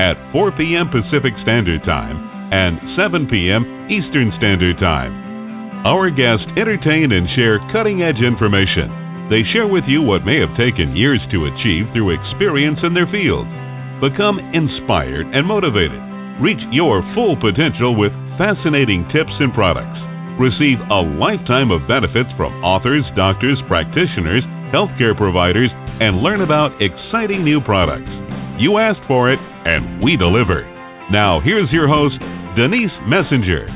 at 4 p.m. Pacific Standard Time and 7 p.m. Eastern Standard Time. Our guests entertain and share cutting edge information. They share with you what may have taken years to achieve through experience in their field. Become inspired and motivated. Reach your full potential with fascinating tips and products. Receive a lifetime of benefits from authors, doctors, practitioners, healthcare providers, and learn about exciting new products. You asked for it, and we deliver. Now, here's your host, Denise Messenger.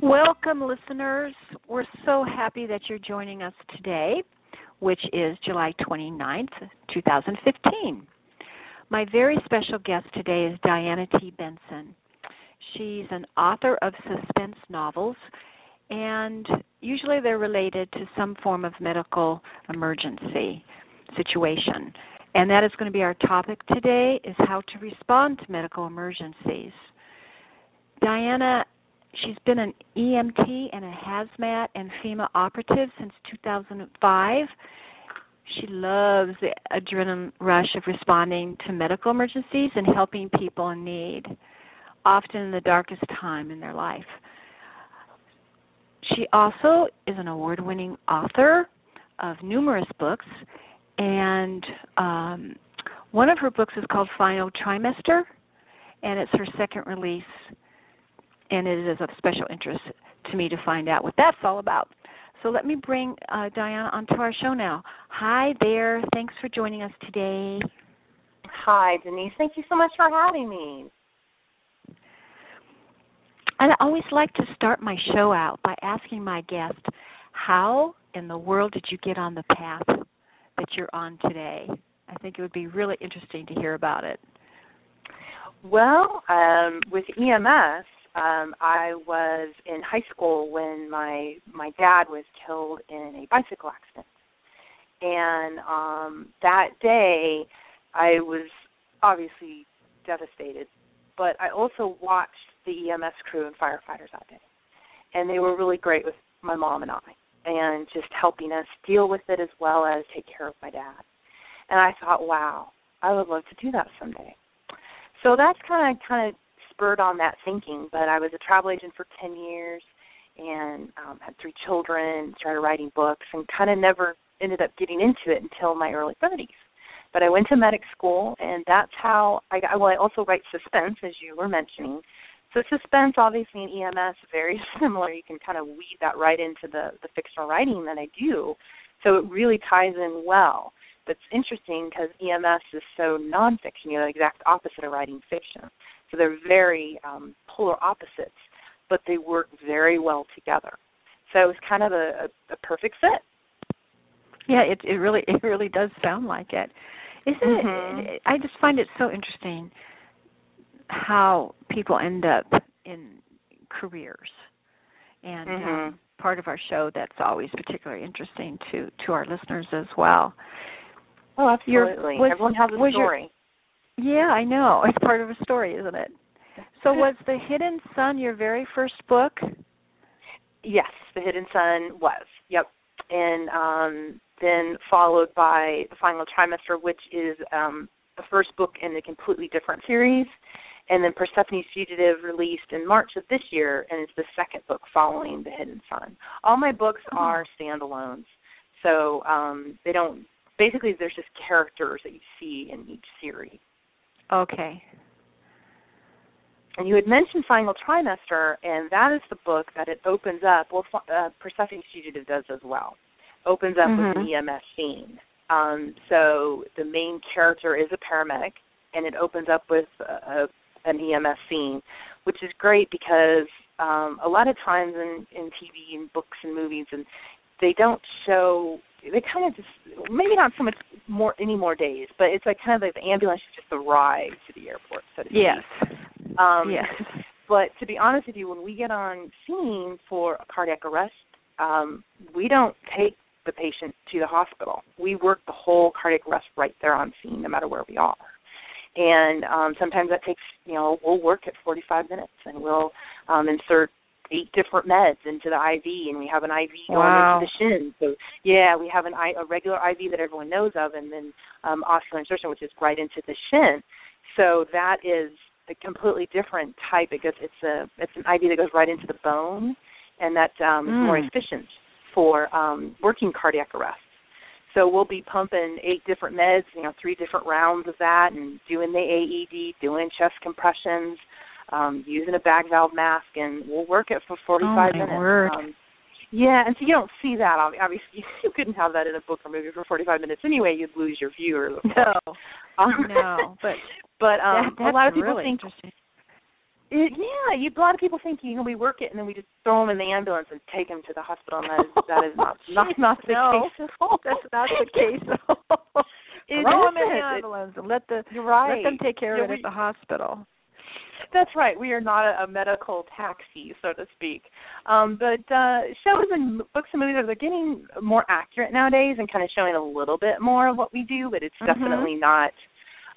Welcome, listeners. We're so happy that you're joining us today, which is July 29th, 2015. My very special guest today is Dianna T. Benson. She's an author of suspense novels, and usually they're related to some form of medical emergency situation. And that is going to be our topic today is how to respond to medical emergencies. Dianna, she's been an EMT and a hazmat and FEMA operative since 2005. She loves the adrenaline rush of responding to medical emergencies and helping people in need, often in the darkest time in their life. She also is an award winning author of numerous books, and um, one of her books is called Final Trimester, and it's her second release, and it is of special interest to me to find out what that's all about. So let me bring uh, Dianna onto our show now. Hi there. Thanks for joining us today. Hi, Denise. Thank you so much for having me. I always like to start my show out by asking my guest, how in the world did you get on the path that you're on today? I think it would be really interesting to hear about it. Well, um, with EMS, um, I was in high school when my my dad was killed in a bicycle accident, and um, that day I was obviously devastated. But I also watched the EMS crew and firefighters that day. And they were really great with my mom and I and just helping us deal with it as well as take care of my dad. And I thought, wow, I would love to do that someday. So that's kind of kind of spurred on that thinking. But I was a travel agent for ten years and um, had three children, started writing books, and kind of never ended up getting into it until my early 30s. But I went to medic school, and that's how I. Well, I also write suspense, as you were mentioning, so suspense, obviously, in EMS, very similar. You can kind of weave that right into the the fictional writing that I do. So it really ties in well. But it's interesting because EMS is so nonfiction, you know, the exact opposite of writing fiction. So they're very um, polar opposites, but they work very well together. So it was kind of a, a, a perfect fit. Yeah, it it really it really does sound like it. Isn't mm-hmm. it? I just find it so interesting how people end up in careers. And mm-hmm. um, part of our show that's always particularly interesting to to our listeners as well. Oh absolutely. was, everyone has a story your, yeah i know. It's part of a story isn't it? So was the hidden son your very first book? Yes the hidden son was. Yep. And um then followed by the final trimester which is um the first book in a completely different series and then Persephone's Fugitive released in March of this year, and it's the second book following The Hidden Son. All my books oh. are standalones, so um, they don't. Basically, there's just characters that you see in each series. Okay. And you had mentioned Final Trimester, and that is the book that it opens up. Well, uh, Persephone's Fugitive does as well. Opens up mm-hmm. with an EMS scene. Um, so the main character is a paramedic, and it opens up with a, a an EMS scene, which is great because um, a lot of times in, in TV and books and movies, and they don't show. They kind of just maybe not so much more any more days, but it's like kind of like the ambulance is just ride to the airport, so to yes. speak. Um, yes. But to be honest with you, when we get on scene for a cardiac arrest, um, we don't take the patient to the hospital. We work the whole cardiac arrest right there on scene, no matter where we are. And um, sometimes that takes, you know, we'll work at 45 minutes, and we'll um, insert eight different meds into the IV, and we have an IV going Wow. into the shin. So yeah, we have an I, a regular IV that everyone knows of, and then um, ocular insertion, which is right into the shin. So that is a completely different type. It goes, it's a it's an IV that goes right into the bone, and that um, is more Mm. efficient for um, working cardiac arrest. So we'll be pumping eight different meds, you know, three different rounds of that, and doing the AED, doing chest compressions, um, using a bag valve mask, and we'll work it for 45 Oh, my minutes. word. Um, yeah, and so you don't see that. ob- Obviously, you couldn't have that in a book or movie for 45 minutes anyway. You'd lose your viewers. No. Um, No, but but um, that, a lot of people really think interesting. It, yeah, you, a lot of people think you know we work it and then we just throw them in the ambulance and take them to the hospital, and that is that is not not not the No, case at all. That's not the case. It Throw them in the ambulance and let the right. let them take care Yeah, of it we- at the hospital. That's right. We are not a, a medical taxi, so to speak. Um, but uh, shows and books and movies are they're getting more accurate nowadays and kind of showing a little bit more of what we do, but it's Mhm. definitely not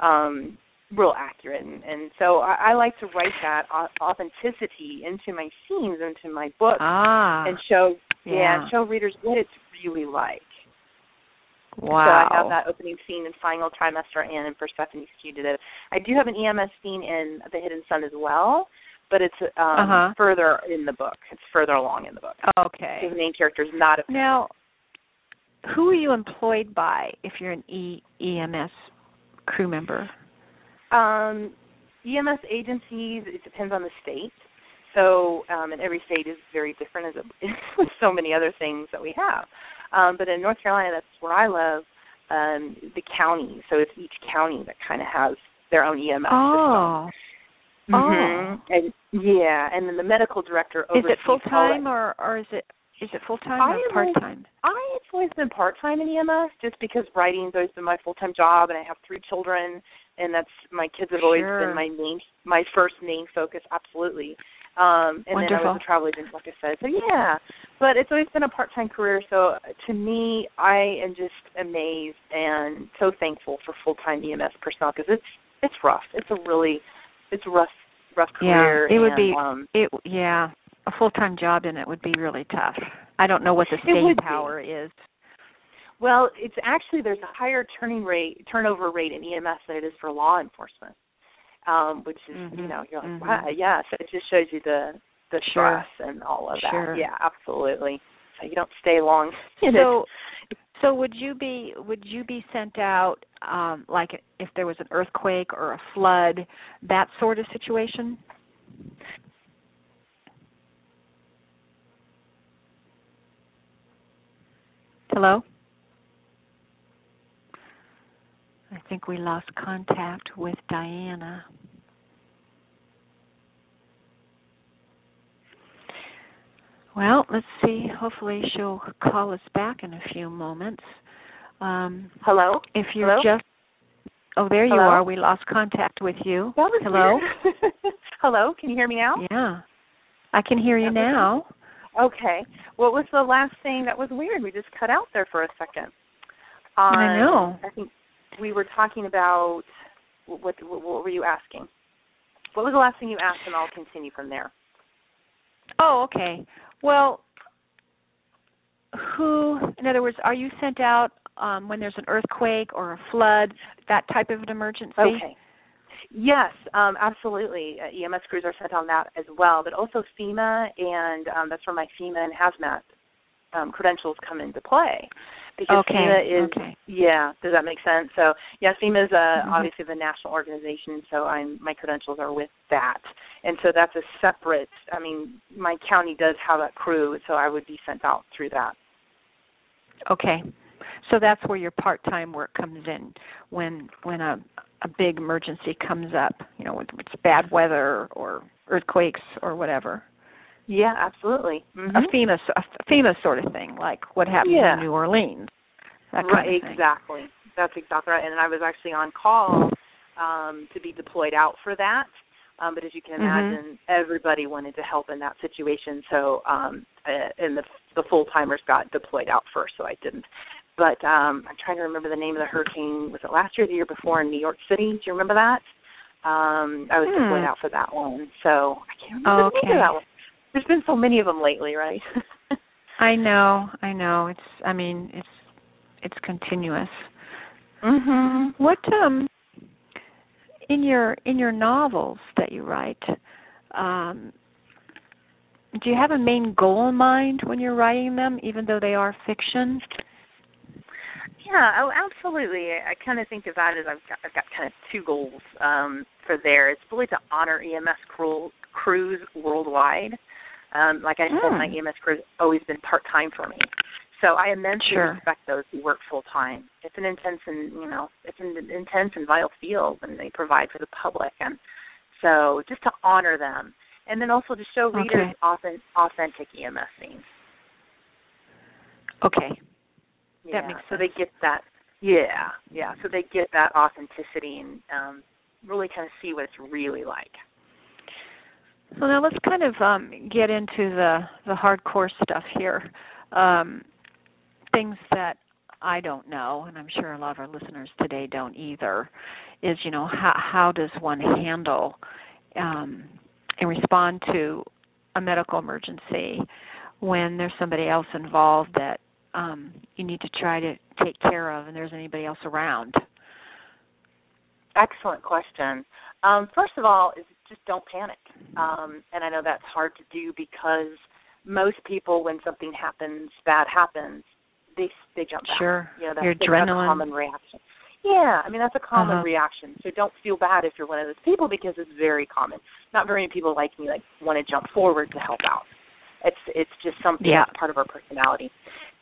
um, real accurate. And, and so I, I like to write that authenticity into my scenes, into my books, Ah. and show yeah. yeah. and show readers what it's really like. wow. So I have that opening scene in final trimester and in Persephone's Fugitive. I do have an EMS scene in The Hidden Son as well, but it's um, Uh-huh. further in the book. It's further along in the book. Okay. The main character is not a Now, who are you employed by if you're an e- EMS crew member? Um, EMS agencies, it depends on the state. So, um, and every state is very different as it with so many other things that we have. Um, but in North Carolina, that's where I live, um, the county. So it's each county that kind of has their own EMS system. Oh. Mhm. And yeah, and then the medical director Is it full time or or is it is it full time or part time? I have always been part time in EMS just because writing's always been my full time job and I have three children and that's my kids have always Sure. been my main my first main focus, absolutely. Um and then I was a travel agent like I said. So yeah. But it's always been a part time career. So to me I am just amazed and so thankful for full time EMS personnel because it's it's rough. It's a really it's rough rough Yeah, it would and, be- um It yeah, a full time job in it would be really tough. I don't know what the staying would be. power is. Well, it's actually there's a higher turning rate turnover rate in EMS than it is for law enforcement, um, which is you Mhm, know you're like mhm. wow yeah so it just shows you the the Sure. stress and all of that Sure. yeah absolutely so you don't stay long So so would you be would you be sent out um like if there was an earthquake or a flood, that sort of situation? Hello? I think we lost contact with Dianna. Well, let's see. Hopefully, she'll call us back in a few moments. Um, hello if you're Hello? just oh, there you are. We lost contact with you. that was Hello. hello can you hear me now Yeah, I can hear you That was now. okay what was the last thing that was weird we just cut out there for a second I Um, know. I think we were talking about what, what what were you asking what was the last thing you asked and I'll continue from there Oh, okay. Well, who? In other words, are you sent out um, when there's an earthquake or a flood, that type of an emergency? Okay. Yes, um, absolutely. Uh, EMS crews are sent on that as well, but also FEMA, and um, that's where my FEMA and hazmat um, credentials come into play. Because Okay, FEMA is, okay. yeah. Does that make sense? So, yeah, FEMA is uh, Mhm. obviously the national organization, so I'm my credentials are with that, and so that's a separate. I mean, my county does have a crew, so I would be sent out through that. Okay. So that's where your part-time work comes in when when a a big emergency comes up, you know, it's bad weather or earthquakes or whatever. Yeah, absolutely. Mhm. A FEMA a FEMA sort of thing, like what happened Yeah. in New Orleans. Right, exactly. That's exactly right. And I was actually on call um, to be deployed out for that. Um, but as you can Mm-hmm. imagine, everybody wanted to help in that situation. So, um, uh, and the the full timers got deployed out first, so I didn't. But um, I'm trying to remember the name of the hurricane. Was it last year, or the year before in New York City? Do you remember that? Um, I was Hmm. deployed out for that one, so I can't remember the name of that one. There's been so many of them lately, right? I know, I know. It's I mean, it's it's continuous. mhm. What um in your in your novels that you write, um do you have a main goal in mind when you're writing them, even though they are fiction? Yeah, oh, absolutely. I, kind of think of that as I've got, I've got kind of two goals um, for there. It's really to honor EMS crew, crews worldwide. Um, like I said, Hmm. my EMS crew has always been part time for me, so I immensely Sure. respect those who work full time. It's an intense and you know it's an intense and vital field, and they provide for the public, and so just to honor them, and then also to show readers Okay. authentic, authentic EMS scenes. Okay. Yeah, That makes so they get that. Yeah, yeah. So they get that authenticity and um, really kind of see what it's really like. So now let's kind of um, get into the the hardcore stuff here. Um, things that I don't know, and I'm sure a lot of our listeners today don't either. Is you know how how does one handle um, and respond to a medical emergency when there's somebody else involved that um, you need to try to take care of, and there's anybody else around. Excellent question. Um, first of all, just don't panic. Um, and I know that's hard to do because most people, when something happens, bad happens, they they jump back. Sure, You know, that's, your adrenaline. a common reaction. Yeah, I mean that's a common Uh-huh. reaction. So don't feel bad if you're one of those people because it's very common. Not very many people like me like want to jump forward to help out. It's it's just something Yeah. that's part of our personality.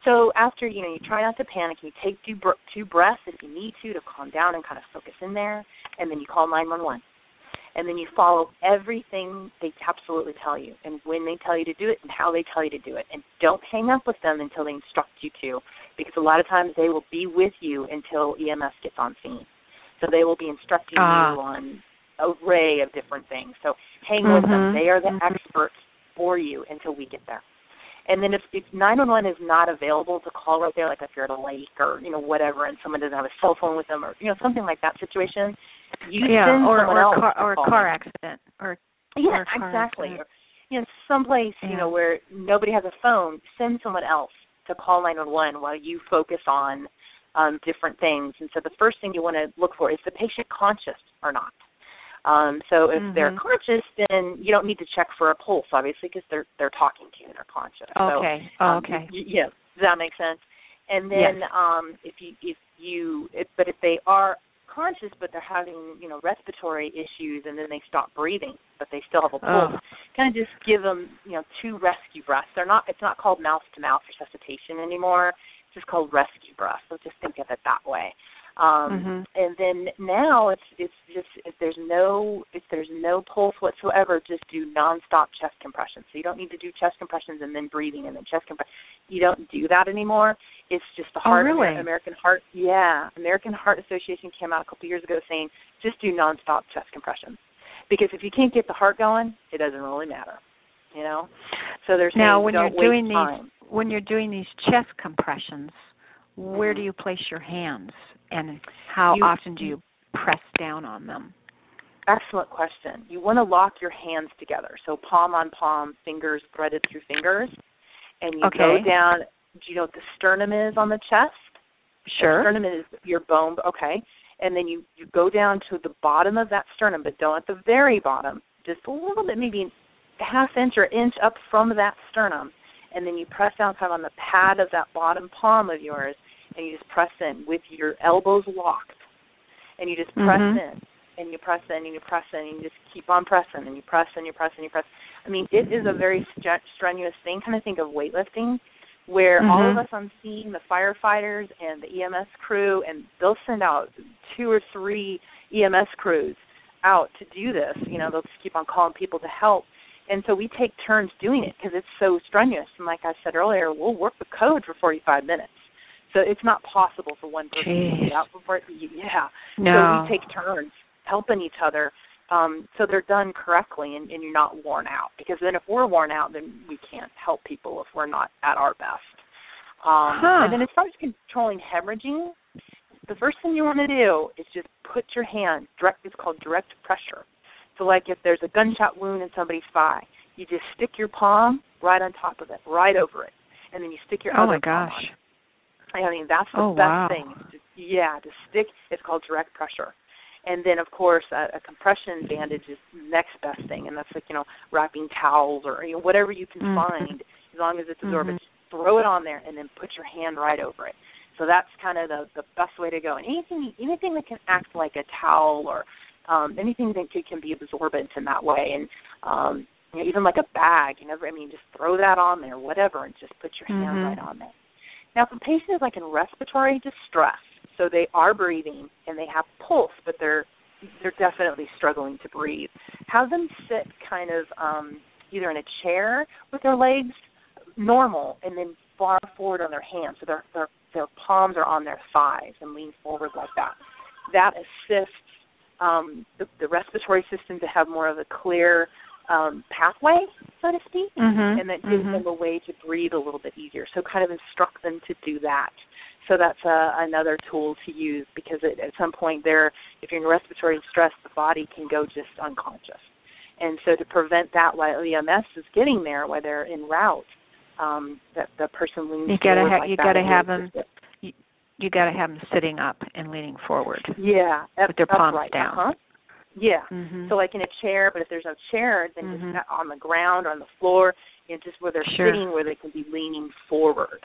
So after you know you try not to panic, you take two br- two breaths if you need to to calm down and kind of focus in there, and then you call nine one one, and then you follow everything they absolutely tell you, and when they tell you to do it, and how they tell you to do it, and don't hang up with them until they instruct you to, because a lot of times they will be with you until EMS gets on scene, so they will be instructing Ah. you on array of different things. So hang with them; Mhm. they are the Mhm. experts for you until we get there. And then if, if 911 is not available to call right there, like if you're at a lake or you know whatever, and someone doesn't have a cell phone with them, or you know something like that situation, you yeah, or or else a car or a car accident or Yeah, or exactly. accident. Or, you know, someplace you know where nobody has a phone, send someone else to call 911 while you focus on um, different things. And so the first thing you want to look for is the patient conscious or not. Um, so if they're Mhm. conscious, then you don't need to check for a pulse, obviously, because they're they're talking to you, and they're conscious. So, Okay. Oh, um, okay. y- yeah, does that make sense? And then Yes. um, if you if you if, but if they are conscious but they're having you know respiratory issues and then they stop breathing but they still have a pulse, Oh. kind of just give them you know two rescue breaths. They're not it's not called mouth to mouth resuscitation anymore. It's just called rescue breath. So just think of it that way. Um, Mhm. And then now it's it's just if there's no if there's no pulse whatsoever, just do nonstop chest compressions. So you don't need to do chest compressions and then breathing and then chest compression. You don't do that anymore. It's just the Oh, heart really? American Heart yeah American Heart Association came out a couple years ago saying just do nonstop chest compressions because if you can't get the heart going, it doesn't really matter. You know, so there's Now, when you're doing these time. when you're doing these chest compressions, where do Mhm. you place your hands and how You- often do you press down on them? Excellent question. You want to lock your hands together, so palm on palm, fingers threaded through fingers, and you go down. Do you know what the sternum is on the chest? The Sure. sternum is your bone. Okay, and then you you go down to the bottom of that sternum, but don't at the very bottom. Just a little bit, maybe a half inch or inch up from that sternum, and then you press down kind of on the pad of that bottom palm of yours, and you just press in with your elbows locked, and you just press Mhm. in and you press in and you press in and you just keep on pressing and you press and you press and you press. I mean, it is a very stre- strenuous thing. Kind of think of weightlifting, where all of Mhm. us on scene, the firefighters and the EMS crew, and they'll send out two or three EMS crews out to do this. You know, they'll just keep on calling people to help. And so we take turns doing it because it's so strenuous. And like I said earlier, we'll work the code for 45 minutes. So it's not possible for one person to Jeez. get out before. Yeah. No. So we take turns. helping each other um, so they're done correctly and, and you're not worn out. Because then if we're worn out, then we can't help people if we're not at our best. Um, huh. And then as far as controlling hemorrhaging, the first thing you want to do is just put your hand direct. It's called direct pressure. So like if there's a gunshot wound in somebody's thigh, you just stick your palm right on top of it, right over it, and then you stick your oh other my palm gosh. on it. I mean that's the Oh, best wow. thing. Just, yeah, to stick. It's called direct pressure. And then, of course, a, a compression bandage is the next best thing, and that's like you know wrapping towels or you know whatever you can Mhm. find, as long as it's absorbent. Mhm. Just throw it on there, and then put your hand right over it. So that's kind of the the best way to go. And anything anything that can act like a towel or um, anything that can, can be absorbent in that way, and um, you know, even like a bag. You never, I mean, just throw that on there, whatever, and just put your hand Mhm. right on there. Now, if a patient is like in respiratory distress, so they are breathing and they have pulse, but they're they're definitely struggling to breathe. Have them sit kind of um, either in a chair with their legs normal and then far forward on their hands, so their their their palms are on their thighs and lean forward like that. That assists um, the, the respiratory system to have more of a clear um, pathway, so to speak Mhm. and that gives Mhm. them a way to breathe a little bit easier. So kind of instruct them to do that. So that's uh, another tool to use because it, at some point there, if you're in respiratory distress, the body can go just unconscious. And so to prevent that while EMS is getting there, while they're en route, um, that the person leans You gotta forward ha- like you gotta have them-. You got to have them sitting up and leaning forward. Yeah, With their palms upright, down. Uh-huh. Yeah. Mhm. So like in a chair, but if there's no chair, then Mhm. just on the ground or on the floor, you know, just where they're Sure. sitting, where they can be leaning forward.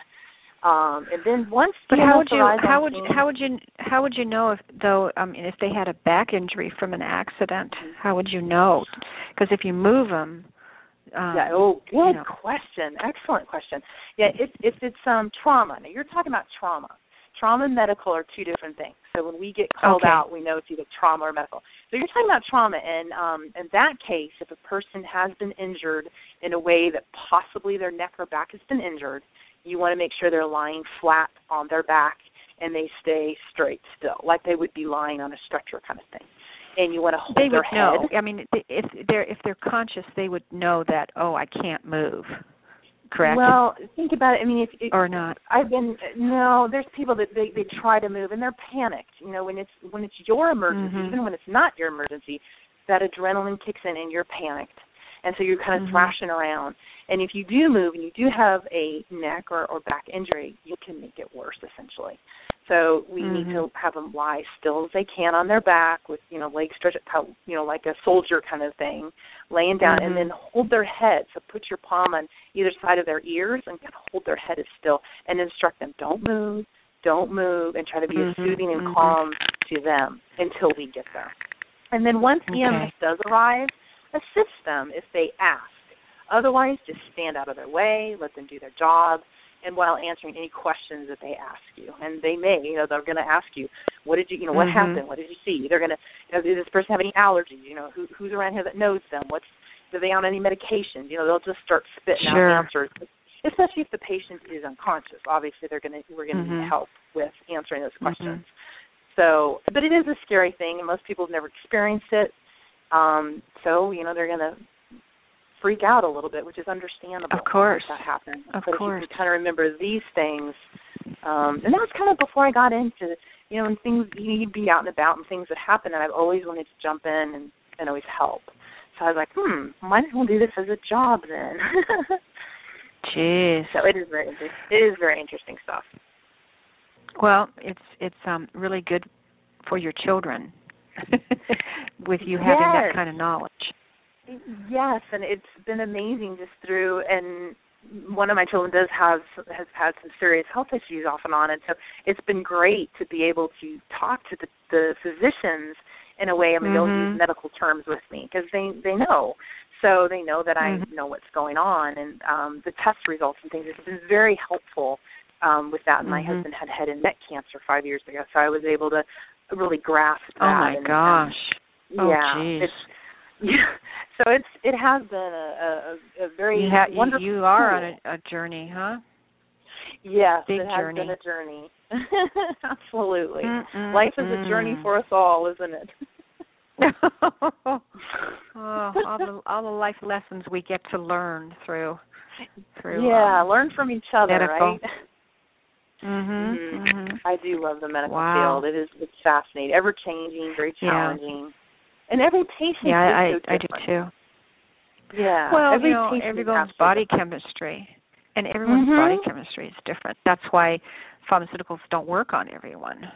Um, and then once But you how would you how would you, how would you how would you know if though I mean if they had a back injury from an accident how would you know because if you move them um, yeah. Oh, good you know. question. Excellent question. Yeah, if if it's um trauma. Now you're talking about trauma. Trauma and medical are two different things. So when we get called Okay. out, we know it's either trauma or medical. So you're talking about trauma, and um, in that case, if a person has been injured in a way that possibly their neck or back has been injured, you want to make sure they're lying flat on their back and they stay straight still, like they would be lying on a stretcher kind of thing. And you want to hold they their would head. know I mean if they're if they're conscious they would know that oh I can't move correct Well, think about it. I mean, if, if or not I've been no. There's people that they they try to move and they're panicked. You know, when it's when it's your emergency, Mhm. even when it's not your emergency, that adrenaline kicks in and you're panicked, and so you're kind of Mhm. thrashing around. And if you do move and you do have a neck or, or back injury, you can make it worse essentially. So we need to have them lie still as they can on their back with you know legs stretched out, you know like a soldier kind of thing, laying down, Mhm. and then hold their head. So put your palm on either side of their ears and kind of hold their head as still, and instruct them don't move, don't move, and try to be as Mhm, soothing and mhm. calm to them until we get there. And then once Okay. EMS does arrive, assist them if they ask. Otherwise, just stand out of their way, let them do their job, and while answering any questions that they ask you. And they may, you know, they're going to ask you, what did you, you know, what Mhm. happened? What did you see? They're going to, you know, does this person have any allergies? You know, who, who's around here that knows them? What's, are they on any medications? You know, they'll just start spitting Sure. out answers. Especially if the patient is unconscious. Obviously, they're going to, we're going to Mhm. need help with answering those Mhm. questions. So, but it is a scary thing, and most people have never experienced it. Um, so, you know, they're going to freak out a little bit, which is understandable. Of course. that happens. Of but course. if you can kind of remember these things, um, and that was kind of before I got into, you know, when things you'd be out and about and things would happen, and I've always wanted to jump in and, and always help. So I was like, hmm, might as well do this as a job then. jeez so it is very, it is very interesting stuff. Well, it's it's um really good for your children with you having that kind of knowledge. Yes, and it's been amazing just through and one of my children does have has had some serious health issues off and on and so it's been great to be able to talk to the, the physicians in a way I mean they'll Mhm. use medical terms with me because they they know so they know that I Mhm. know what's going on and um the test results and things it's been very helpful um with that and my Mhm. husband had head and neck cancer 5 years ago so I was able to really grasp that oh my and, gosh. um, Oh, yeah geez. it's yeah so it's it has been a a, a very you, ha- you, wonderful you are on a, a journey, huh? yes big it has journey. been a journey absolutely Mm-mm, life is a journey mm. for us all isn't it oh, all the all the life lessons we get to learn through through yeah, um, learn from each other, right? Mhm. Mhm. mhm. I do love the medical Wow. field. It is it's fascinating, ever changing, very challenging, Yeah. and every patient Yeah, I so I do too. Yeah, Well, every you know, everyone's body chemistry and everyone's Mhm. body chemistry is different. That's why pharmaceuticals don't work on everyone.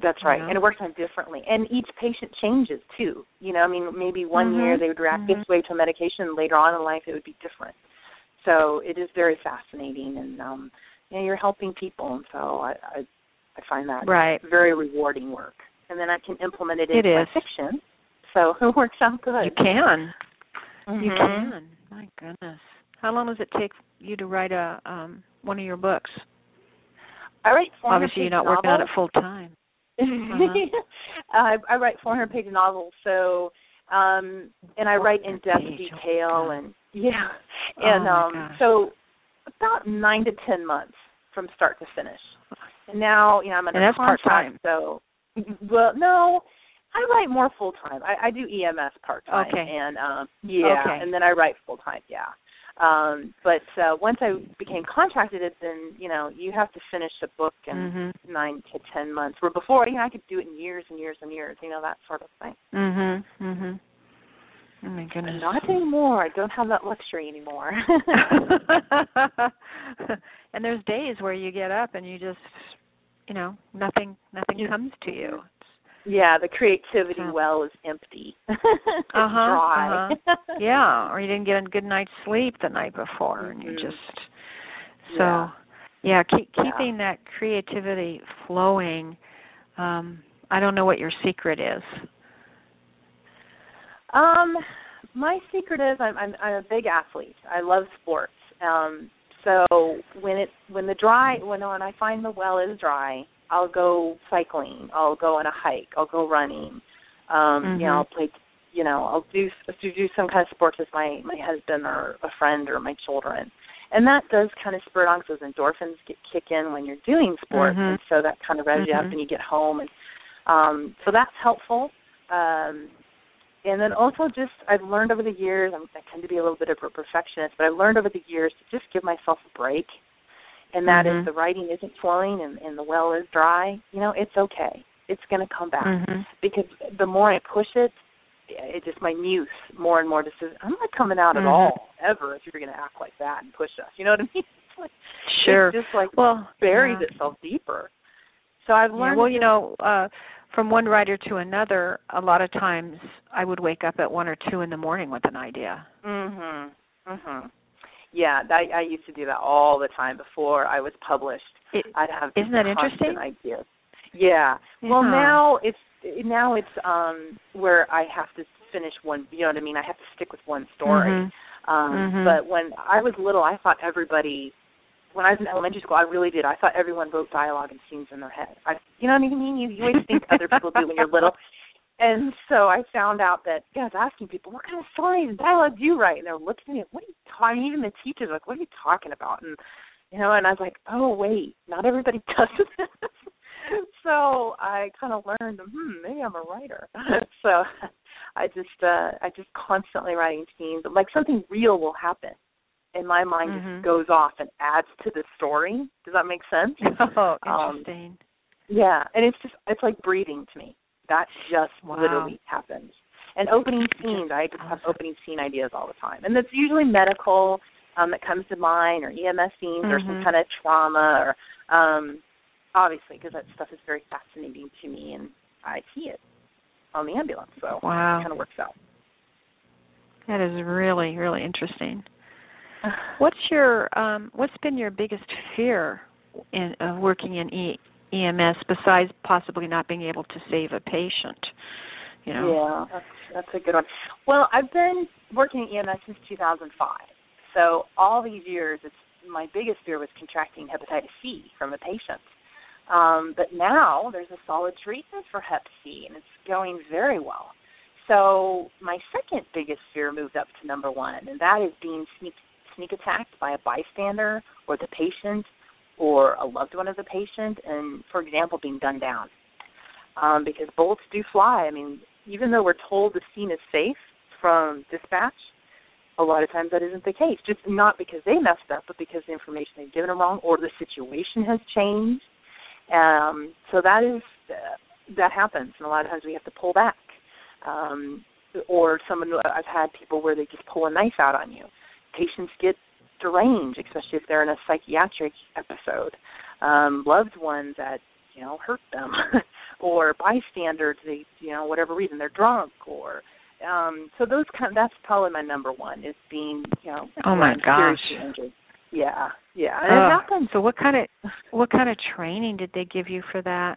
That's right, Yeah. and it works on differently. And each patient changes too. You know, I mean, maybe one Mhm. year they would react Mhm. this way to a medication, and later on in life it would be different. So it is very fascinating, and um, you know, you're helping people, and so I I, I find that Right. very rewarding work. And then I can implement it It into my fiction, so it works out good. You can. You Mhm. can. My goodness. How long does it take you to write a um one of your books? I write 400 Obviously, you're not working on it full time. uh I, I write 400 page novels, so um and I write in depth 400 oh detail and yeah, Oh and my um so about nine to ten months from start to finish. And now you know I'm under And that's contract, part-time. so well no. I write more full time. I, I do EMS part time, Okay. and um, yeah, Okay. and then I write full time. Yeah, um, but uh, once I became contracted, it then you know you have to finish a book in Mhm. nine to ten months. Where before, you know, I could do it in years and years and years. You know that sort of thing. Mhm. Mhm. Oh my goodness. Not anymore. I don't have that luxury anymore. and there's days where you get up and you just you know, nothing nothing You- comes to you. yeah, the creativity well is empty. it's Uh-huh, dry. Yeah, or you didn't get a good night's sleep the night before and you Mhm. just so Yeah. yeah, keep Yeah. keeping that creativity flowing. Um I don't know what your secret is. Um, my secret is I'm, I'm I'm a big athlete. I love sports. Um, so when it when the dry when when I find the well is dry, I'll go cycling. I'll go on a hike. I'll go running. Um, you know, Mhm. I'll play. You know, I'll do do do some kind of sports with my my husband or a friend or my children. And that does kind of spur it on because those endorphins get kick in when you're doing sports, Mhm. and so that kind of revs you up, Mhm. and you get home, and um, so that's helpful. Um, and then also just I've learned over the years I'm, I tend to be a little bit of a perfectionist, but I've learned over the years to just give myself a break, and that Mhm. if the writing isn't flowing and, and the well is dry, you know it's okay. It's going to come back Mhm. because the more I push it, it just my muse more and more just says I'm not coming out Mhm. at all ever if you're going to act like that and push us. You know what I mean? It's like, Sure. It's just like well, buries yeah. itself deeper. So I've Yeah, learned. well, you know, uh from one writer to another, a lot of times I would wake up at one or two in the morning with an idea. Mhm. Mhm. Yeah, I, I used to do that all the time before I was published. It, I'd have Isn't that interesting? Ideas. Yeah. Well, Yeah. now it's now it's um where I have to finish one. You know what I mean? I have to stick with one story. Mhm. Um Mhm. But when I was little, I thought everybody. When I was in elementary school, I really did. I thought everyone wrote dialogue and scenes in their head. I, you know what I mean? You, you always think other people do when you're little. And so I found out that yeah, I was asking people, what kind of stories and dialogue do you write? And they're looking at me, what are you talking? Even the teachers, like, what are you talking about? And you know, and I was like, oh wait, not everybody does this. so I kind of learned, hmm, maybe I'm a writer. so I just, uh I just constantly writing scenes. Like something real will happen, and my mind Mhm. just goes off and adds to the story. Does that make sense? Oh, Um, interesting. Yeah, and it's just it's like breathing to me. That just Wow. literally happens. And opening scenes, I just have opening scene ideas all the time, and that's usually medical um, that comes to mind, or EMS scenes, or some Mhm. kind of trauma, or um, obviously because that stuff is very fascinating to me, and I see it on the ambulance, so Wow. it kind of works out. That is really, really interesting. What's your um what's been your biggest fear in of working in e- EMS besides possibly not being able to save a patient? You know. Yeah, that's that's a good one. Well, I've been working in EMS since 2005, so all these years, it's my biggest fear was contracting hepatitis C from a patient. Um, but now there's a solid treatment for Hep C, and it's going very well. So my second biggest fear moved up to number one, and that is being sneak sneak attacked by a bystander or the patient or a loved one of the patient, and for example, being gunned down. Um, because bullets do fly. I mean, even though we're told the scene is safe from dispatch, a lot of times that isn't the case. Just not because they messed up, but because the information they've given are wrong or the situation has changed. Um, so that is uh, that happens, and a lot of times we have to pull back. Um, or someone I've had people where they just pull a knife out on you. Patients get deranged, especially if they're in a psychiatric episode. Um, loved ones that you know hurt them, or bystanders, they you know whatever reason they're drunk or um so those kind of, that's probably my number one is being you know oh my gosh injured. yeah yeah and it happens so what kind of what kind of training did they give you for that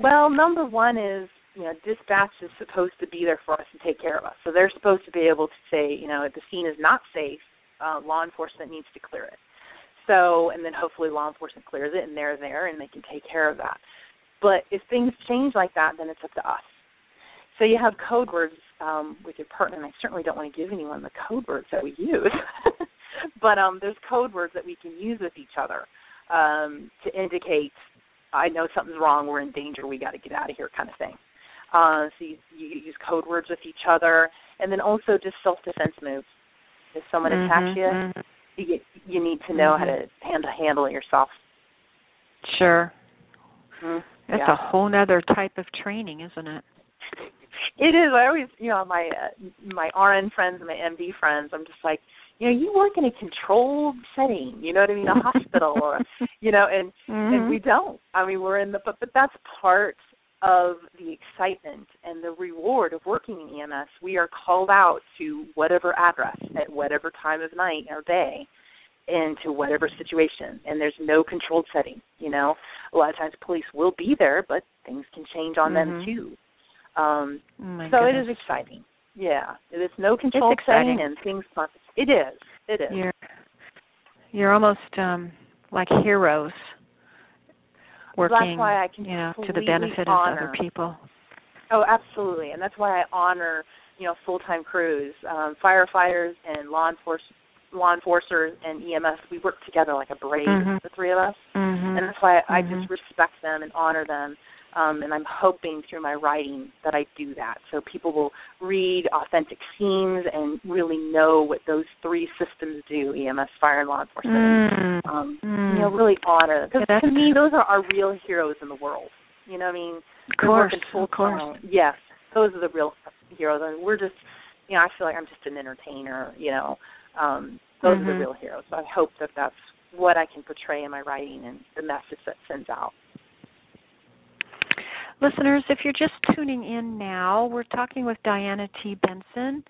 well number one is you know dispatch is supposed to be there for us to take care of us. So they're supposed to be able to say you know if the scene is not safe uh, law enforcement needs to clear it. So and then hopefully law enforcement clears it and they're there and they can take care of that. But if things change like that then it's up to us. So you have code words um, with your partner, and I certainly don't want to give anyone the code words that we use, but um, there's code words that we can use with each other um, to indicate, I know something's wrong, we're in danger, we got to get out of here, kind of thing. Uh, so you, you use code words with each other, and then also just self-defense moves. If someone mm-hmm, attacks you, mm-hmm. you, you need to know mm-hmm. how to handle handle it yourself. Sure. Mm-hmm. That's yeah. a whole other type of training, isn't it? it is. I always, you know, my uh, my RN friends and my MD friends, I'm just like, you know, you work in a controlled setting. You know what I mean? A hospital, or you know, and mm-hmm. and we don't. I mean, we're in the but but that's part of the excitement and the reward of working in EMS. We are called out to whatever address at whatever time of night or day into whatever situation and there's no controlled setting you know a lot of times police will be there but things can change on mm-hmm. them too um, oh so goodness. it is exciting. Yeah, it is no control setting and things. It is. It is. You're you're almost um, like heroes working. That's why I can you know to the benefit honor. of other people. Oh, absolutely, and that's why I honor you know full time crews, um, firefighters and law enforcement law enforcers and EMS, we work together like a braid, mm-hmm. the three of us, mm-hmm. and that's why I, mm-hmm. I just respect them and honor them um, and I'm hoping through my writing that I do that. So people will read authentic scenes and really know what those three systems do: EMS, fire, and law enforcement. Mm. Um, mm. You know, really honor because yeah, to me, those are our real heroes in the world. You know, what I mean, of course, of course. time. Yes, those are the real heroes. I mean, we're just, you know, I feel like I'm just an entertainer. You know, um, those mm-hmm. are the real heroes. So I hope that that's what I can portray in my writing and the message that sends out. Listeners, if you're just tuning in now, we're talking with Dianna T. Benson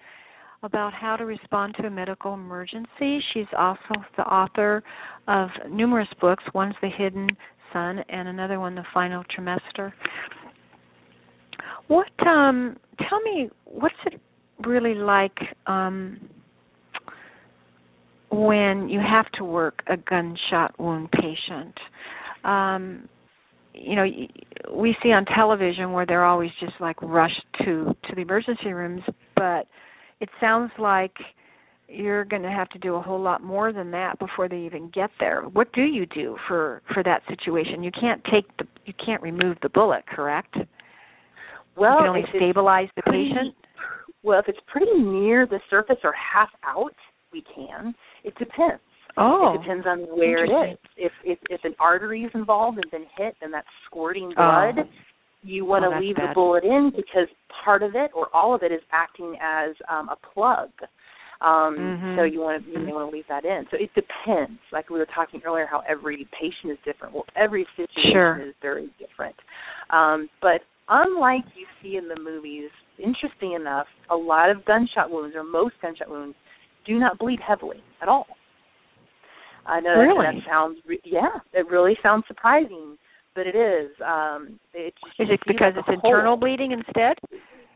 about how to respond to a medical emergency. She's also the author of numerous books. One's The Hidden Son and another one, The Final Trimester. What um tell me what's it really like um when you have to work a gunshot wound patient? Um you know we see on television where they're always just like rushed to to the emergency rooms but it sounds like you're going to have to do a whole lot more than that before they even get there. What do you do for for that situation? You can't take the you can't remove the bullet correct? Well you can only stabilize the pretty, patient? well if it's pretty near the surface or half out we can. It depends Oh, it depends on where it is. If if if an artery is involved and been hit and that's squirting blood, oh. you want to oh, leave bad. the bullet in because part of it or all of it is acting as um, a plug. Um, mm-hmm. So you want to you may want to leave that in. So it depends. Like we were talking earlier, how every patient is different. Well, every situation sure. is very different. Um, but unlike you see in the movies, interesting enough, a lot of gunshot wounds or most gunshot wounds do not bleed heavily at all. I know really? that, that sounds re- yeah, it really sounds surprising, but it is. Um, it is it because it's internal bleeding instead?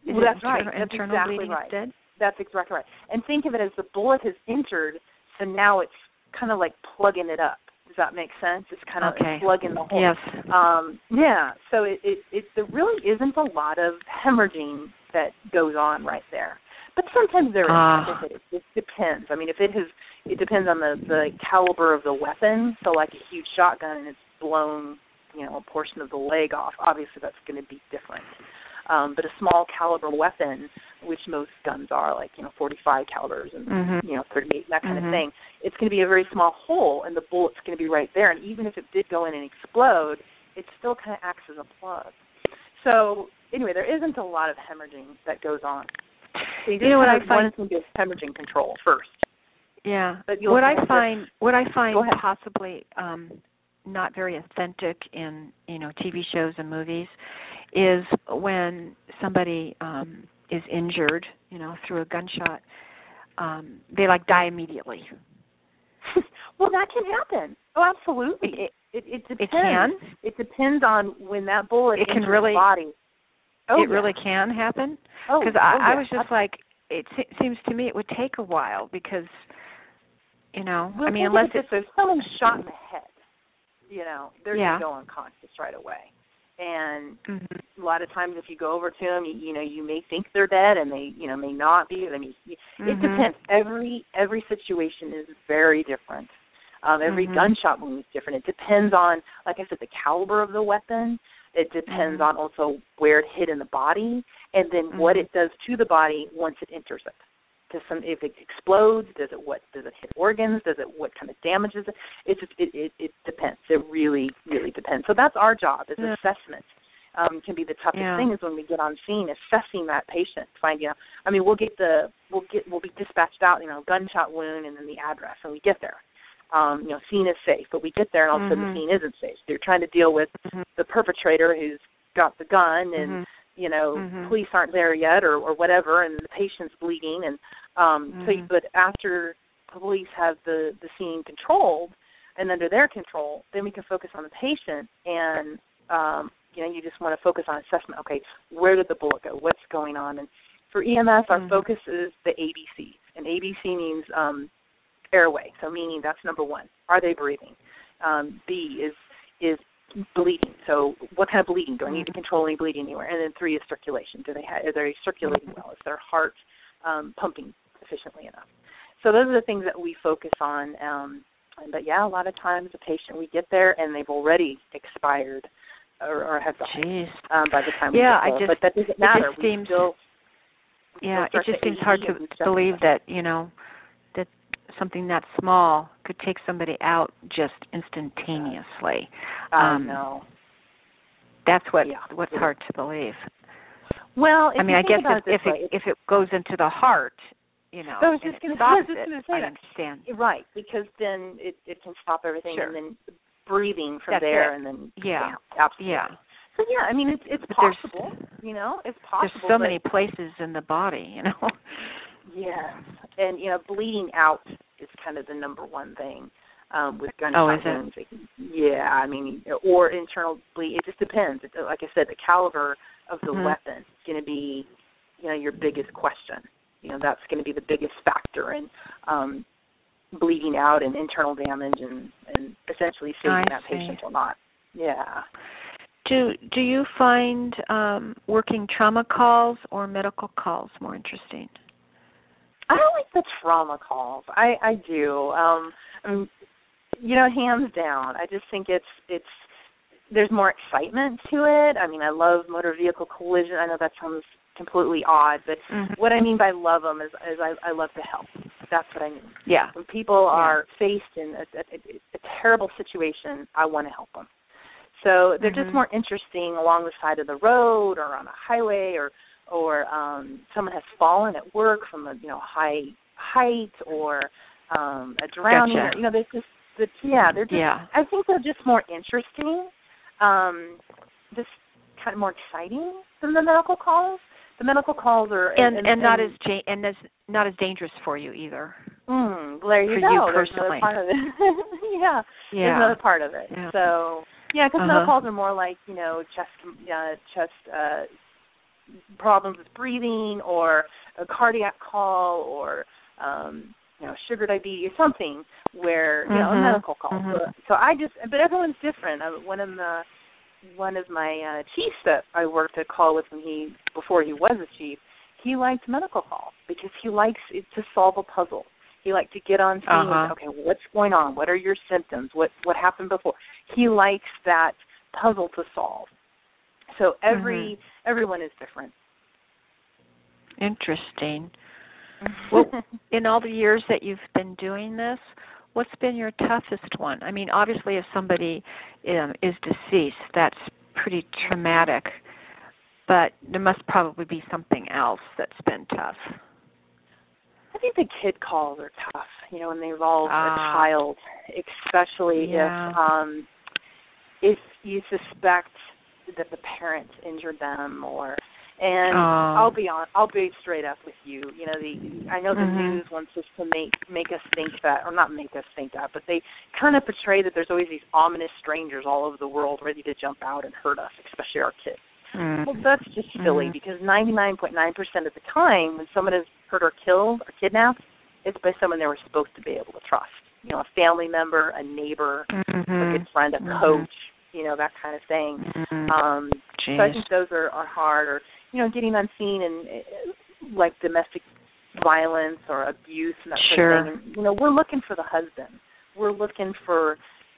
Is well, that's right. Internal That's exactly bleeding right. instead? That's exactly right. And think of it as the bullet has entered, so now it's kind of like plugging it up. Does that make sense? It's kind of okay. plugging the hole. Yes. Um, yeah. So it, it, it there really isn't a lot of hemorrhaging that goes on right there. But sometimes there is. Ah. It, it depends. I mean, if it has, it depends on the the caliber of the weapon. So, like a huge shotgun, and it's blown, you know, a portion of the leg off. Obviously, that's going to be different. um, but a small caliber weapon, which most guns are, like you know 45 calibers and Mhm. you know 38 that kind Mhm. of thing, it's going to be a very small hole, and the bullet's going to be right there. And even if it did go in and explode, it still kind of acts as a plug. So anyway, there isn't a lot of hemorrhaging that goes on. So you, You know what I find- to hemorrhaging control first. Yeah. What I find what I find possibly um not very authentic in, you know, TV shows and movies is when somebody um is injured, you know, through a gunshot, um they like die immediately. well, that can happen. Oh, absolutely. It it, it depends. It can. It depends on when that bullet It can really- the body. Oh, it yeah. really can happen Oh, because oh, I, I yeah. was just like it se- seems to me it would take a while because you know Well, I mean unless it's if someone's shot in the head, you know, they're Yeah. gonna go unconscious right away. And Mhm. a lot of times, if you go over to them, you, you know, you may think they're dead, and they, you know, may not be. I mean, it Mhm. depends. Every every situation is very different. Um, every Mhm. gunshot wound is different. It depends on, like I said, the caliber of the weapon. It depends Mhm. on also where it hit in the body, and then what Mhm. it does to the body once it enters it. Does some if it explodes? Does it what? Does it hit organs? Does it what kind of damages it? It just it it, it depends. It really really depends. So that's our job is Yeah. assessment. Um, can be the toughest Yeah. thing is when we get on scene assessing that patient, finding out. I mean, we'll get the we'll get we'll be dispatched out, you know, gunshot wound and then the address, and we get there. Um, you know, scene is safe, but we get there and all of a sudden the scene isn't safe. You're trying to deal with Mhm. the perpetrator who's got the gun and Mhm. you know Mhm. police aren't there yet or or whatever and the patient's bleeding and um so Mhm. but after police have the the scene controlled and under their control then we can focus on the patient and um you know you just want to focus on assessment okay where did the bullet go what's going on and for EMS our Mhm. focus is the ABC and ABC means um airway so meaning that's number 1 are they breathing um B is is bleeding. So what kind of bleeding? Do I need to control any bleeding anywhere? And then three is circulation. Do they have, are they circulating well? Is their heart um, pumping efficiently enough? So those are the things that we focus on. Um, but yeah, a lot of times the patient we get there and they've already expired or, or have died Jeez. um, by the time we Yeah, get I there. just- but that doesn't it just we seems- still we Yeah, it just seems hard to believe that, you know, something that small could take somebody out just instantaneously. I um, know. That's what Yeah. what's hard to believe. Well, if I mean, I guess if it if way, it if it goes into the heart, you know, I was just it gonna say- I stops just it, gonna say I understand. Right, because then it it can stop everything Sure. and then breathing from That's there it. and then Yeah. absolutely. Yeah. So yeah, I mean it's it's But possible, you know, it's possible. There's so many places in the body, you know. Yes, and you know, bleeding out is kind of the number one thing um, with gunshot Oh. Yeah, I mean, or internal bleed. It just depends. It, like I said, the caliber of the Mhm. weapon is going to be, you know, your biggest question. You know, that's going to be the biggest factor in um, bleeding out and internal damage and and essentially saving I that see. patient or not. Yeah. Do do you find um working trauma calls or medical calls more interesting? I don't like the trauma calls. I I do. Um I mean, you know, hands down. I just think it's it's there's more excitement to it. I mean, I love motor vehicle collision. I know that sounds completely odd, but Mhm. what I mean by love them is, is I, I love to help. That's what I mean. Yeah. When people are faced in a, a, a terrible situation, I want to help them. So they're just Mhm. more interesting along the side of the road or on a highway or or um someone has fallen at work from a you know high height or um a drowning Gotcha. or, you know there's just the yeah they're just Yeah. I think they're just more interesting um just kind of more exciting than the medical calls the medical calls are And and, not as ja- and as not as dangerous for you either. Mm, there you For go. you There's personally. another part of it. yeah, there's Yeah. another part of it. Yeah. So yeah, because Uh-huh. medical calls are more like you know chest uh, chest uh, problems with breathing or a cardiac call or um, you know sugar diabetes or something where you know a Mhm. medical call. Mhm. So, so I just but everyone's different. Uh, one of the one of my uh, chiefs that I worked a call with when he before he was a chief, he liked medical calls because he likes it to solve a puzzle. He liked to get on scene. Uh-huh. Okay, what's going on? What are your symptoms? What what happened before? He likes that puzzle to solve. So every Mm-hmm. everyone is different. Interesting. Well, in all the years that you've been doing this, what's been your toughest one? I mean, obviously, if somebody um, is deceased, that's pretty traumatic, but there must probably be something else that's been tough. I think the kid calls are tough, you know, when they involve Ah. a child, especially Yeah. if um if you suspect that the parents injured them or and Oh. I'll be on I'll be straight up with you. You know, the I know the Mhm. news wants us to make make us think that or not make us think that, but they kind of portray that there's always these ominous strangers all over the world ready to jump out and hurt us, especially our kids. Mm. Well, that's just silly Mhm. because 99.9% of the time, when someone is hurt or killed or kidnapped, it's by someone they were supposed to be able to trust. You know, a family member, a neighbor, a Mhm. good friend, a Mhm. coach. You know, that kind of thing. Mhm. Um, so I think those are are hard, or you know, getting unseen and uh, like domestic violence or abuse and that Sure. sort of thing. And, you know, we're looking for the husband. We're looking for,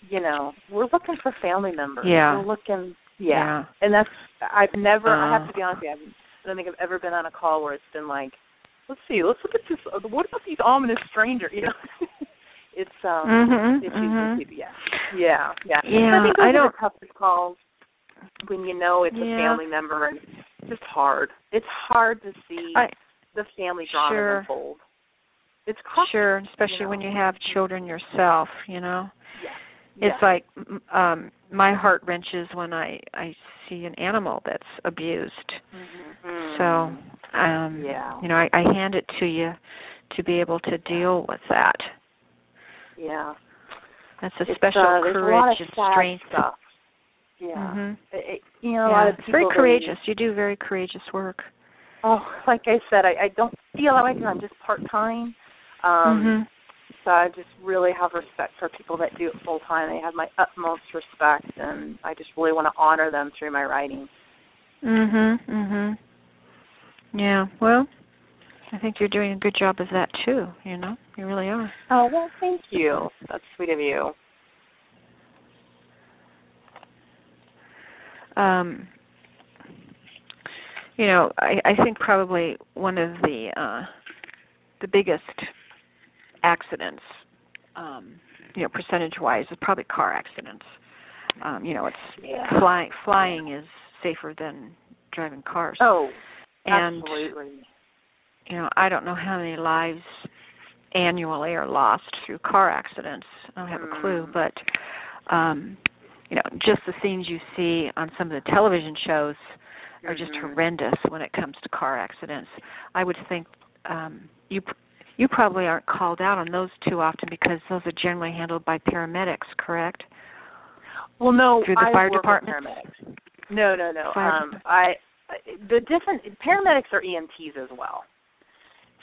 you know, we're looking for family members. Yeah. We're looking, Yeah. yeah. And that's I've never. I have Uh. to be honest with you. I don't think I've ever been on a call where it's been like, let's see, let's look at this. uh, What about these ominous strangers? You know, it's um, Mhm, it's mhm. usually yeah, yeah, yeah. Yeah, I think those I are don't- the toughest calls when you know it's Yeah. a family member and it's just hard. It's hard to see I the family drama Sure. unfold. It's crushing. sure, especially when you have children yourself, you know. Yeah. It's yeah. like m- um my heart wrenches when I I see an animal that's abused. Mhm. So, um Yeah. you know, I, I hand it to you to be able to deal with that. Yeah. That's a It's, special uh, there's a lot courage and strength. Stuff. Yeah. Mhm. It, you know, a lot of it's people very they- courageous. You do very courageous work. Oh, like I said, I, I don't feel that way because I'm just part time. Um, mhm. So I just really have respect for people that do it full time. They have my utmost respect, and I just really want to honor them through my writing. Mhm. Mhm. Yeah. Well, I think you're doing a good job of that too. You know, you really are. Oh well, thank you. That's sweet of you. Um, you know, I, I think probably one of the uh, the biggest accidents, um, you know, percentage wise, is probably car accidents. Um, you know, it's Yeah. flying. Flying is safer than driving cars. Oh, and absolutely. You know, I don't know how many lives annually are lost through car accidents. I don't have a clue, Mm. but um you know, just the scenes you see on some of the television shows are just Mhm. horrendous when it comes to car accidents. I would think um you you probably aren't called out on those too often because those are generally handled by paramedics, correct? Well, no, Through the I fire department? No, no, no. Fire um, I the different paramedics are EMTs as well.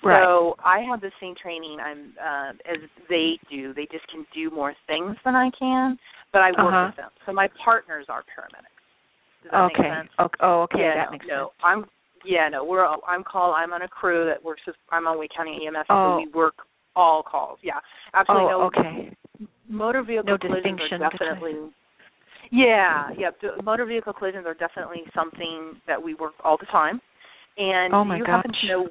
Right. So I have the same training I'm uh, as they do. They just can do more things than I can, but I work Uh-huh. with them. So my partners are paramedics. Does that okay. make sense? Okay. Oh, okay, yeah, that no, makes no. sense. I'm yeah, no. We're I'm called. I'm on a crew that works with. I'm on Wake County EMS, Oh. so we work all calls. Yeah, absolutely. oh, no, okay. motor vehicle No collisions are between- definitely yeah yeah motor vehicle collisions are definitely something that we work all the time and Oh, my you happen to know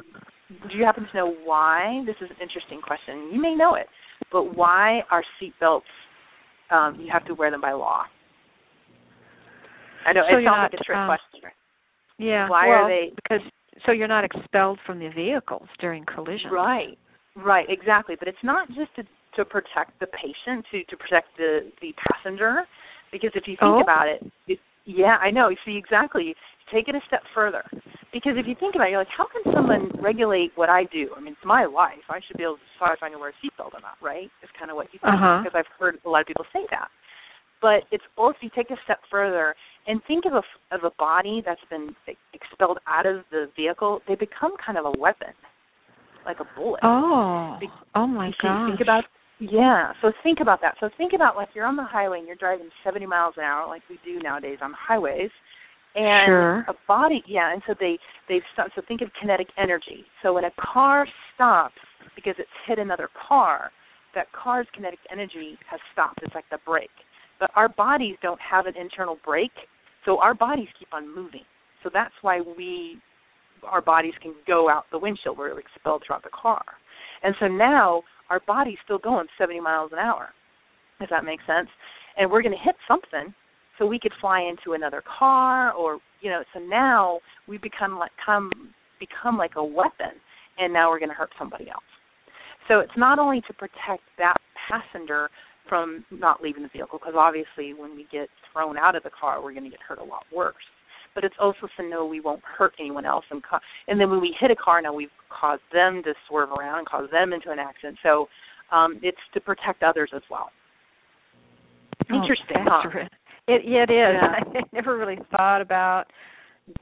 do you happen to know why this is an interesting question you may know it but why are seat belts um you have to wear them by law i know So it you're sounds not, like a trick um, question Yeah. Why well, are they- Because so you're not expelled from the vehicles during collisions. Right. Right, exactly. But it's not just to to protect the patient, to to protect the the passenger, because if you think Oh. about it, it, yeah, I know. You see, exactly. Take it a step further, because if you think about it, you're like, how can someone regulate what I do? I mean, it's my life. I should be able to decide if I can wear a seatbelt or not, right? Is kind of what you think, Uh-huh. because I've heard a lot of people say that. But it's also you take a step further and think of a of a body that's been expelled out of the vehicle. They become kind of a weapon, like a bullet. Oh. Be- Oh my gosh. Think about yeah. So think about that. So think about like you're on the highway and you're driving 70 miles an hour, like we do nowadays on highways, and Sure. a body yeah. And so they they've stopped. So think of kinetic energy. So when a car stops because it's hit another car, that car's kinetic energy has stopped. It's like the brake. But our bodies don't have an internal brake So our bodies keep on moving. So that's why we our bodies can go out the windshield. We're expelled throughout the car. And so now our body's still going 70 miles an hour. If that makes sense. And we're going to hit something so we could fly into another car or you know so now we become like come become like a weapon and now we're going to hurt somebody else. So it's not only to protect that passenger from not leaving the vehicle because obviously when we get thrown out of the car we're going to get hurt a lot worse. But it's also to know we won't hurt anyone else and co- and then when we hit a car now we've caused them to swerve around and cause them into an accident. So um it's to protect others as well. Interesting oh, huh? It it is. Yeah. I never really thought about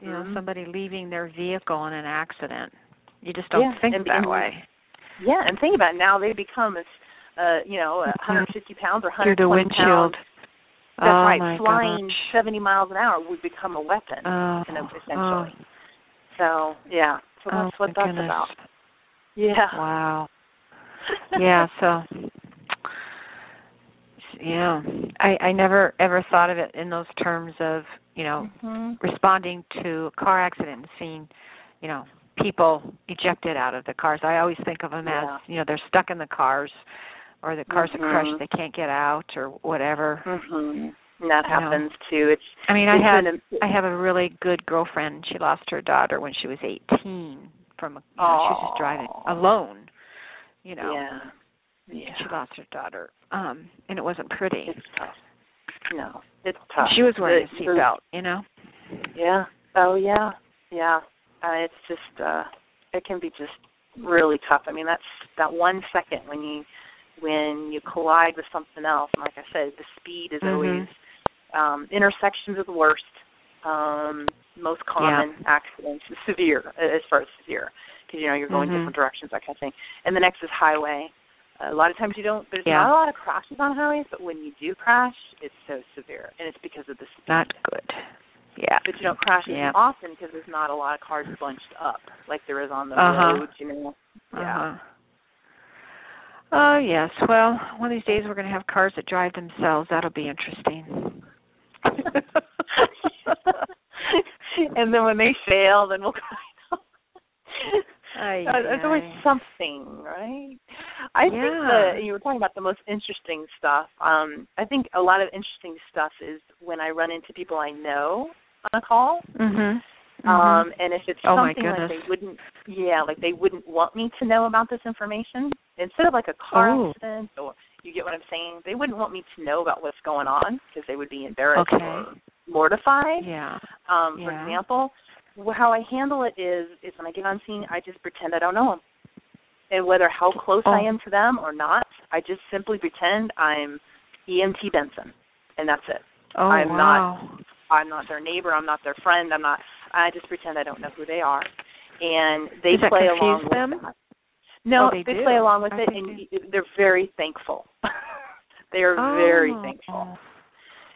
you know Mhm. somebody leaving their vehicle in an accident. You just don't Yeah, think and- that and- way. Yeah, and think about it, now they become as uh, you know, uh, 150 pounds or Through the windshield. pounds. That's oh right. Flying gosh. 70 miles an hour would become a weapon, Oh, oh, essentially. So yeah, so oh, that's what that's goodness. about. Yeah. Wow. yeah, so yeah. I I never ever thought of it in those terms of, you know, Mhm. responding to a car accident and seeing, you know, people ejected out of the cars. I always think of them Yeah. as, you know, they're stuck in the cars or the cars are crushed, Mhm. they can't get out or whatever. Mhm. And that You know. happens too. It's I mean, I had an- I have a really good girlfriend. She lost her daughter when she was 18 from a you know, she was just driving alone, you know. Yeah. Yeah. She lost her daughter. Um and it wasn't pretty. It's tough. No, it's tough. She was wearing a The- the- seatbelt, you know. Yeah. Oh yeah. Yeah. Uh, it's just uh it can be just really tough. I mean that's that one second when you when you collide with something else, and like I said, the speed is Mhm. always um intersections are the worst. Um most common accidents, severe as far as severe because you know you're going Mhm. different directions that kind of thing. And the next is highway. A lot of times you don't there's Yeah. not a lot of crashes on highways, but when you do crash, it's so severe and it's because of the speed Not good. Yeah. but you don't crash Yeah. as often because there's not a lot of cars bunched up like there is on the Uh-huh. roads, you know. Yeah. Uh-huh. Oh yes. Well, one of these days we're going to have cars that drive themselves. That'll be interesting. and then when they fail, then we'll cry. Ay, Uh, There's always something, right? I think Yeah. the you were talking about the most interesting stuff. Um, I think a lot of interesting stuff is when I run into people I know on a call. Mhm. Um, and if it's Oh, something like they wouldn't, yeah, like they wouldn't want me to know about this information, instead of like a car Oh. accident, or you get what I'm saying, they wouldn't want me to know about what's going on because they would be embarrassed Okay. or mortified. Yeah. Um, For example, how I handle it is, is when I get on scene, I just pretend I don't know them, and whether how close I Oh. am to them or not, I just simply pretend I'm EMT Benson, and that's it. Oh I'm not- I'm not their neighbor. I'm not their friend. I'm not. I just pretend I don't know who they are, and they Does play along them? with that. No, Oh, they do? play along with I it, and y- they're very thankful. they are oh. very Oh. thankful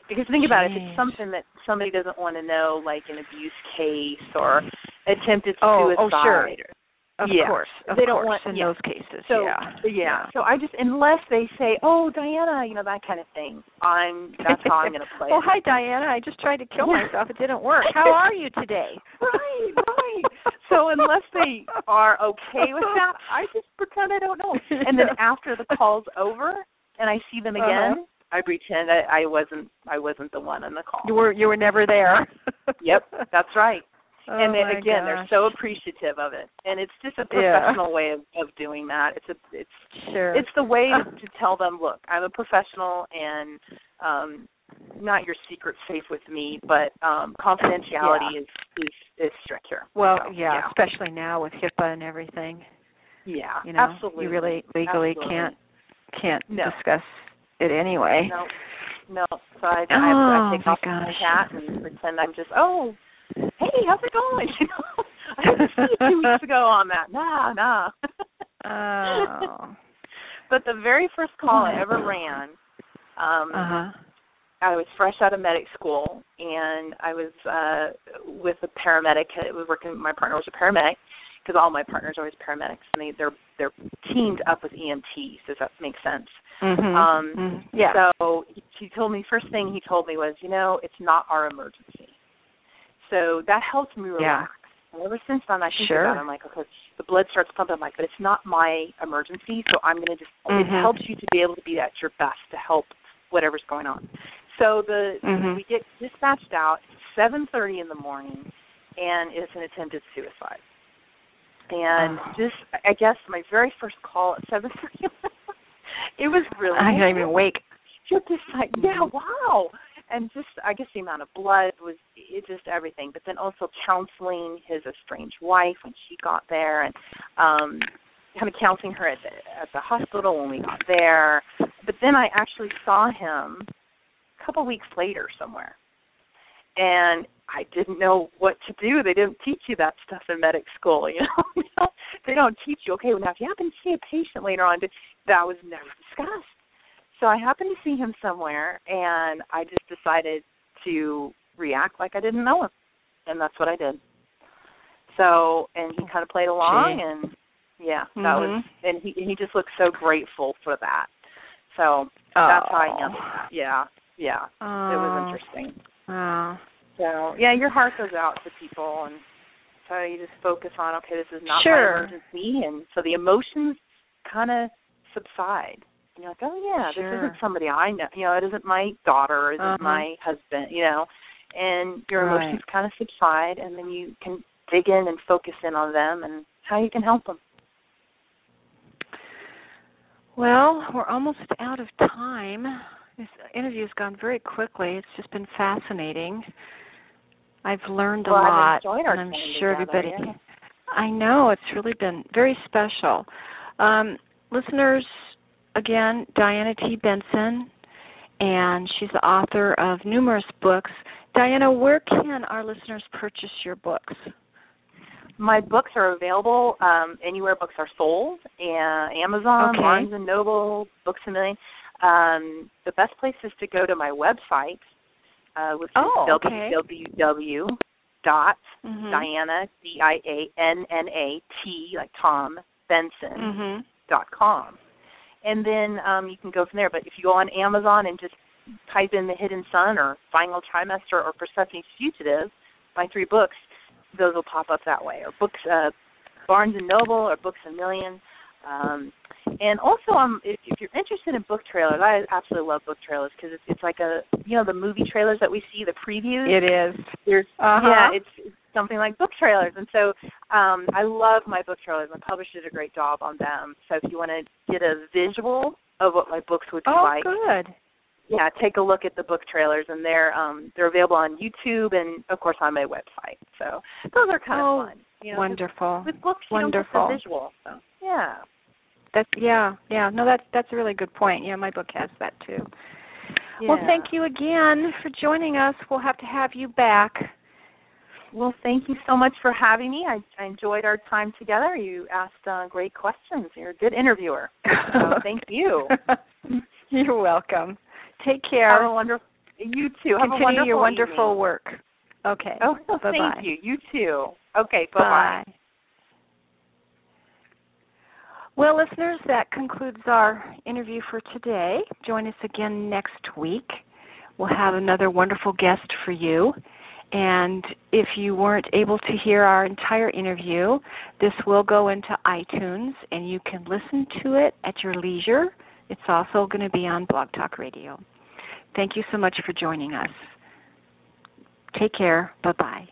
because think about it. If it's something that somebody doesn't want to know, like an abuse case or attempted Oh, oh, suicide, sure. or- Of Yeah. course. Of They don't course want- in yeah. those cases. so yeah. So I just unless they say, "Oh, Dianna," you know that kind of thing. I'm that's how I'm going to play. Oh, hi Dianna. I just tried to kill myself. It didn't work. How are you today? right, right. So unless they are okay with that, I just pretend I don't know. And then after the call's over and I see them again, Uh-huh. I pretend I, I wasn't I wasn't the one on the call. You were you were never there. Yep, that's right. Oh, and then again, they're so appreciative of it, and it's just a Yeah. professional way of, of doing that. It's a it's sure. it's the way to, tell them, look, I'm a professional, and um not your secret safe with me, but um confidentiality Yeah. is is is strict here. well, So, yeah, especially now with HIPAA and everything. Yeah, You know, absolutely. you really legally Absolutely. can't can't No. discuss it anyway. No, no. So I, I, Oh, I take my off my hat and pretend I'm just, oh, hey, how's it going? You know, I didn't see you two weeks ago on that. Nah, nah. Oh. but the very first call I ever ran, um, Uh huh. I was fresh out of medic school, and I was uh with a paramedic. It was working. My partner was a paramedic because all my partners are always paramedics, and they they're they're teamed up with EMTs. Does that make sense? Mhm. Um, Mhm. Yeah. So he, he told me first thing he told me was, you know, it's not our emergency. So that helps me relax. Yeah. And ever since then, I think Sure. about it. I'm like, okay, the blood starts pumping. I'm like, but it's not my emergency, so I'm going to just. It Mhm. helps you to be able to be at your best to help whatever's going on. So the Mhm. we get dispatched out 7:30 in the morning, and it's an attempted suicide. And just, I guess, my very first call at 7:30. It was really. I can't even awake. You're just like, yeah, wow. And just, I guess the amount of blood was, it just everything. But then also counseling his estranged wife when she got there, and um kind of counseling her at the at the hospital when we got there. But then I actually saw him a couple weeks later somewhere, and I didn't know what to do. They didn't teach you that stuff in medic school, you know. they don't teach you. Okay, well now if you happen to see a patient later on, that was never discussed. So I happened to see him somewhere, and I just decided to react like I didn't know him, and that's what I did. So, and he kind of played along, Gee. and yeah, that was, Mhm. and he he just looked so grateful for that. So that's how I Oh. handled it. Yeah, yeah, it Oh. was interesting. Oh. So yeah, your heart goes out to people, and so you just focus on okay, this is not Sure. my emergency, and so the emotions kind of subside. And you're like, oh yeah, Sure. this isn't somebody I know. You know, it isn't my daughter, it isn't Uh-huh. my husband. You know, and your Right. emotions kind of subside, and then you can dig in and focus in on them and how you can help them. Well, we're almost out of time. This interview's gone very quickly. It's just been fascinating. I've learned a Well, I've lot, and I'm sure together, everybody. yeah. I know it's really been very special. Um, listeners, again, Dianna T. Benson, and she's the author of numerous books. Dianna, where can our listeners purchase your books? My books are available um, anywhere books are sold, and Amazon, Okay. Barnes and Noble, Books a Million. Um, the best place is to go to my website, uh, which Oh, is okay. www dot Mhm. Dianna D I A N N A T like Tom Benson Mhm. dot com, and then um, you can go from there. But if you go on Amazon and just type in The Hidden Son or Final Trimester or Persephone Fugitive, my three books, those will pop up that way. Or books, uh, Barnes and Noble or Books a Million. Um, and also, um, if, if you're interested in book trailers, I absolutely love book trailers because it's, it's like a, you know, the movie trailers that we see, the previews. It is. There's Uh-huh. yeah, it's, it's something like book trailers, and so um, I love my book trailers. My publisher did a great job on them. So if you want to get a visual of what my books would be Oh, like, good. yeah, take a look at the book trailers, and they're um, they're available on YouTube and of course on my website. So those are kind Oh, of fun. You know, Wonderful. With, with books, you Wonderful. don't get the visual. So yeah. That's yeah, yeah. No, that's that's a really good point. Yeah, my book has that too. Well, thank you again for joining us. We'll have to have you back. Well, thank you so much for having me. I, I enjoyed our time together. You asked uh, great questions. You're a good interviewer. So thank you. You're welcome. Take care. Have a wonderful. You too. Have a Continue wonderful your wonderful evening. work. Okay. Oh, bye thank you. You too. Okay. Bye bye. Bye. Well, listeners, that concludes our interview for today. Join us again next week. We'll have another wonderful guest for you. And if you weren't able to hear our entire interview, this will go into iTunes and you can listen to it at your leisure. It's also going to be on Blog Talk Radio. Thank you so much for joining us. Take care. Bye bye.